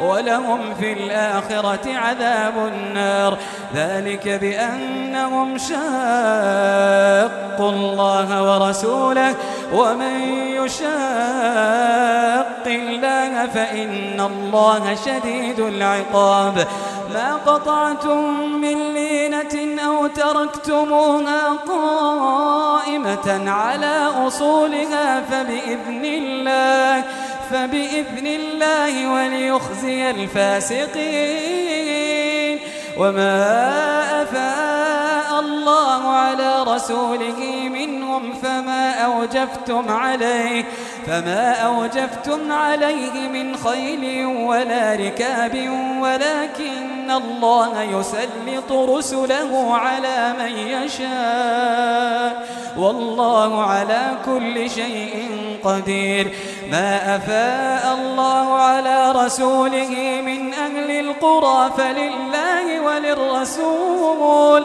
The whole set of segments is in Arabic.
ولهم في الآخرة عذاب النار. ذلك بأنهم شاقوا الله ورسوله. ومن يشاق الله فإن الله شديد العقاب. ما قطعتم من لينة أو تركتموها قائمة على أصولها فبإذن الله. فبإذن الله وليخزي الفاسقين. وما أفاء الله على رسوله منهم فما أوجفتم عليه. فما أوجفتم عليه من خيل ولا ركاب ولكن الله يسلط رسله على من يشاء. والله على كل شيء قدير. ما أفاء الله على رسوله من أهل القرى فلله وللرسول.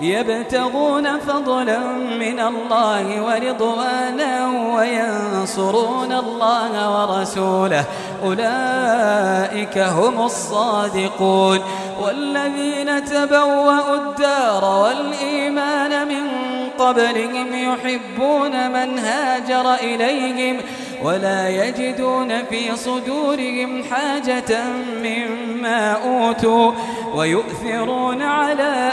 يبتغون فضلا من الله ورضوانا وينصرون الله ورسوله. أولئك هم الصادقون. والذين تبوأوا الدار والإيمان من قبلهم يحبون من هاجر إليهم ولا يجدون في صدورهم حاجة مما أوتوا ويؤثرون على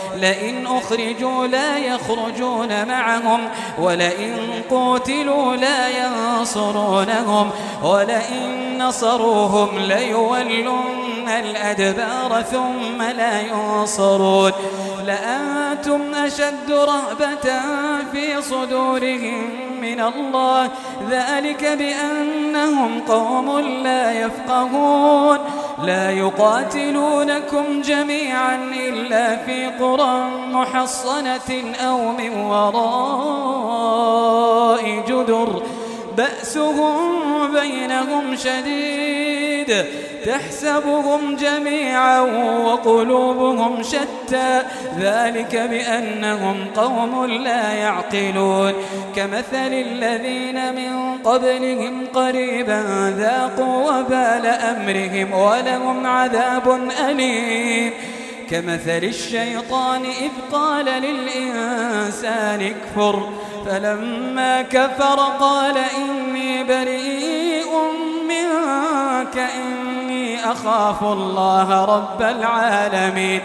لئن أخرجوا لا يخرجون معهم ولئن قتلوا لا ينصرونهم ولئن نصروهم ليولن الأدبار ثم لا ينصرون. لأنتم أشد رهبة في صدورهم من الله ذلك بأنهم قوم لا يفقهون. لا يقاتلونكم جميعا إلا في قرى محصنة أو من وراء جدر. بأسهم بينهم شديد تحسبهم جميعا وقلوبهم شتى. ذلك بأنهم قوم لا يعقلون. كمثل الذين من قبلهم قريبا ذاقوا وبال أمرهم ولهم عذاب أليم. كمثل الشيطان إذ قال للإنسان اكفر. فلما كفر قال إني بريء منك إني أخاف الله رب العالمين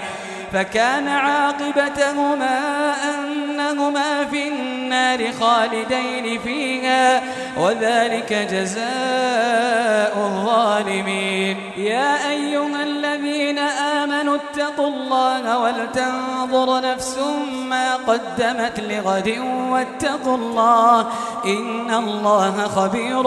فكان عاقبتهما أنهما في النار خالدين فيها وذلك جزاء الظالمين. يا أيها الذين آمنوا اتقوا الله ولتنظر نفس ما قدمت لغد واتقوا الله إن الله خبير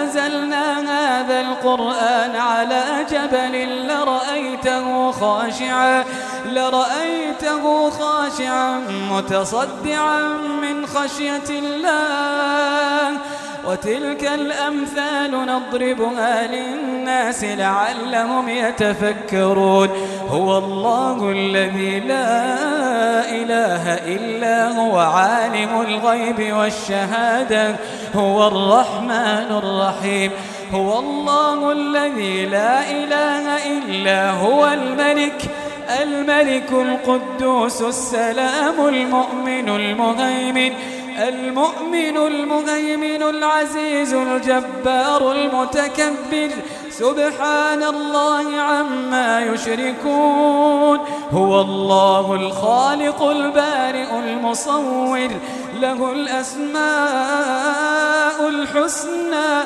القرآن على جبل لرأيته خاشعا لرأيته خاشعا متصدعا من خشية الله. وتلك الأمثال نضربها للناس لعلهم يتفكرون. هو الله الذي لا إله إلا هو عالم الغيب والشهادة هو الرحمن الرحيم. هو الله الذي لا إله إلا هو الملك الملك القدوس السلام المؤمن المهيمن المؤمن المهيمن العزيز الجبار المتكبر. سبحان الله عما يشركون. هو الله الخالق البارئ المصور له الأسماء الحسنى.